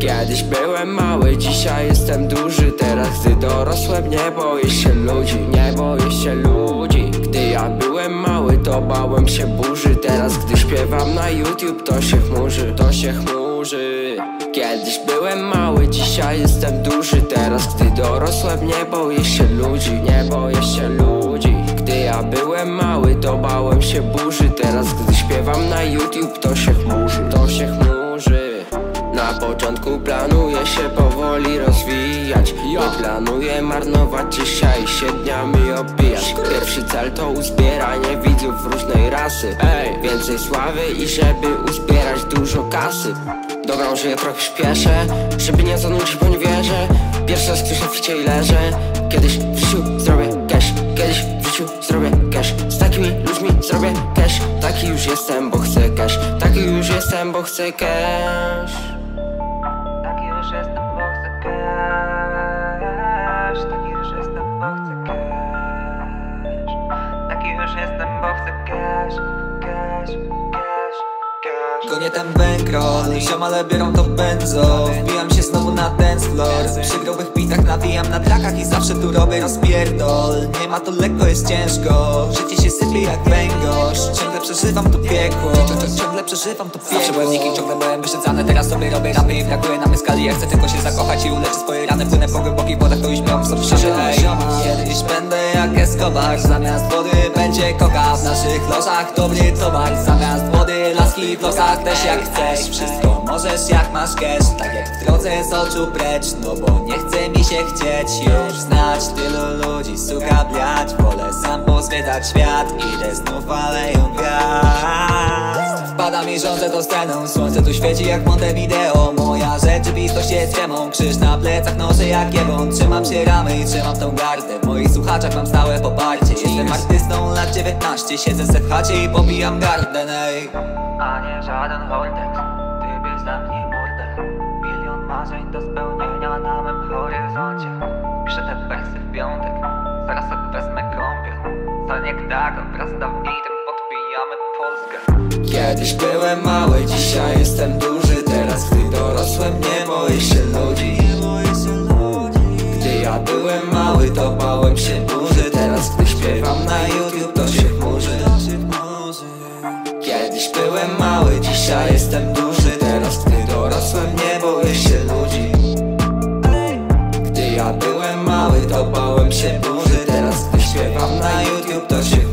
Kiedyś byłem mały, dzisiaj jestem duży. Teraz gdy dorosłem nie boję się ludzi. Nie boję się ludzi. Gdy ja byłem mały to bałem się burzy. Teraz gdy śpiewam na YouTube to się chmurzy To się chmurzy. Kiedyś byłem mały, dzisiaj jestem duży. Teraz gdy dorosłem nie boję się ludzi. Nie boję się ludzi. Gdy ja byłem mały to bałem się burzy. Teraz gdy śpiewam na YouTube to się chmurzy To się chmurzy na początku planuję się powoli rozwijać Nie planuję marnować dzisiaj się dniami opijać. Pierwszy cel to uzbieranie widzów różnej rasy. Ej, więcej sławy i żeby uzbierać dużo kasy. Dobra, że ja trochę śpieszę, żeby nie zanudzić, bo nie wierzę. Raz ktoś na ficie i leżę. Kiedyś w życiu zrobię cash Kiedyś w życiu zrobię cash. Z takimi ludźmi zrobię cash. Taki już jestem, bo chcę cash. Taki już jestem, bo chcę cash Gonię ten bankroll, ziomale biorą to benzo. Wbijam się znowu na dance floor. Przy grubych bitach nawijam na trakach i zawsze tu robię rozpierdol. Nie ma to lekko, jest ciężko. Życie się sypie jak węgorz. Ciągle przeżywam to piekło. Ciągle przeżywam to piekło. Zawsze byłem nikim, ciągle byłem wyszedzany Teraz sobie robię rapy i brakuje na mnie skali. Ja chcę tylko się zakochać i uleczyć swoje rany. Płynę po głębokich wodach, to już miałem sobie Ej, Kiedyś będę jak Escobar. Zamiast wody będzie klasách, kto v nej tovar zaviazd Laski w losach też jak chcesz. Wszystko możesz jak masz cash Tak jak w drodze z oczu precz No bo nie chce mi się chcieć Już znać. Tylu ludzi Suka bliać Wolę sam pozwiedzać świat. Idę znów aleją gwiazd. Wpada mi rządzę to sceną Słońce tu świeci jak Montevideo Moja rzeczywistość jest ziemą Krzyż na plecach noszę jak jebon Trzymam się ramy i trzymam tą gardę. W moich słuchaczach mam stałe poparcie. Jestem artystą lat 19 Siedzę se w chacie i pobijam garden ej. A nie żaden holtek Ty zamknij mordę Milion marzeń do spełnienia na mym horyzoncie. Piszę te wersy w piątek Zaraz wezmę kąpiel. Za niektarą wraz z Dawidem Podbijamy Polskę. Kiedyś byłem mały, dzisiaj jestem duży. Teraz gdy dorosłem nie boję się ludzi życia jestem duży Teraz gdy dorosłem nie boję się ludzi. Gdy ja byłem mały to bałem się burzy Teraz gdy śpiewam na YouTube to się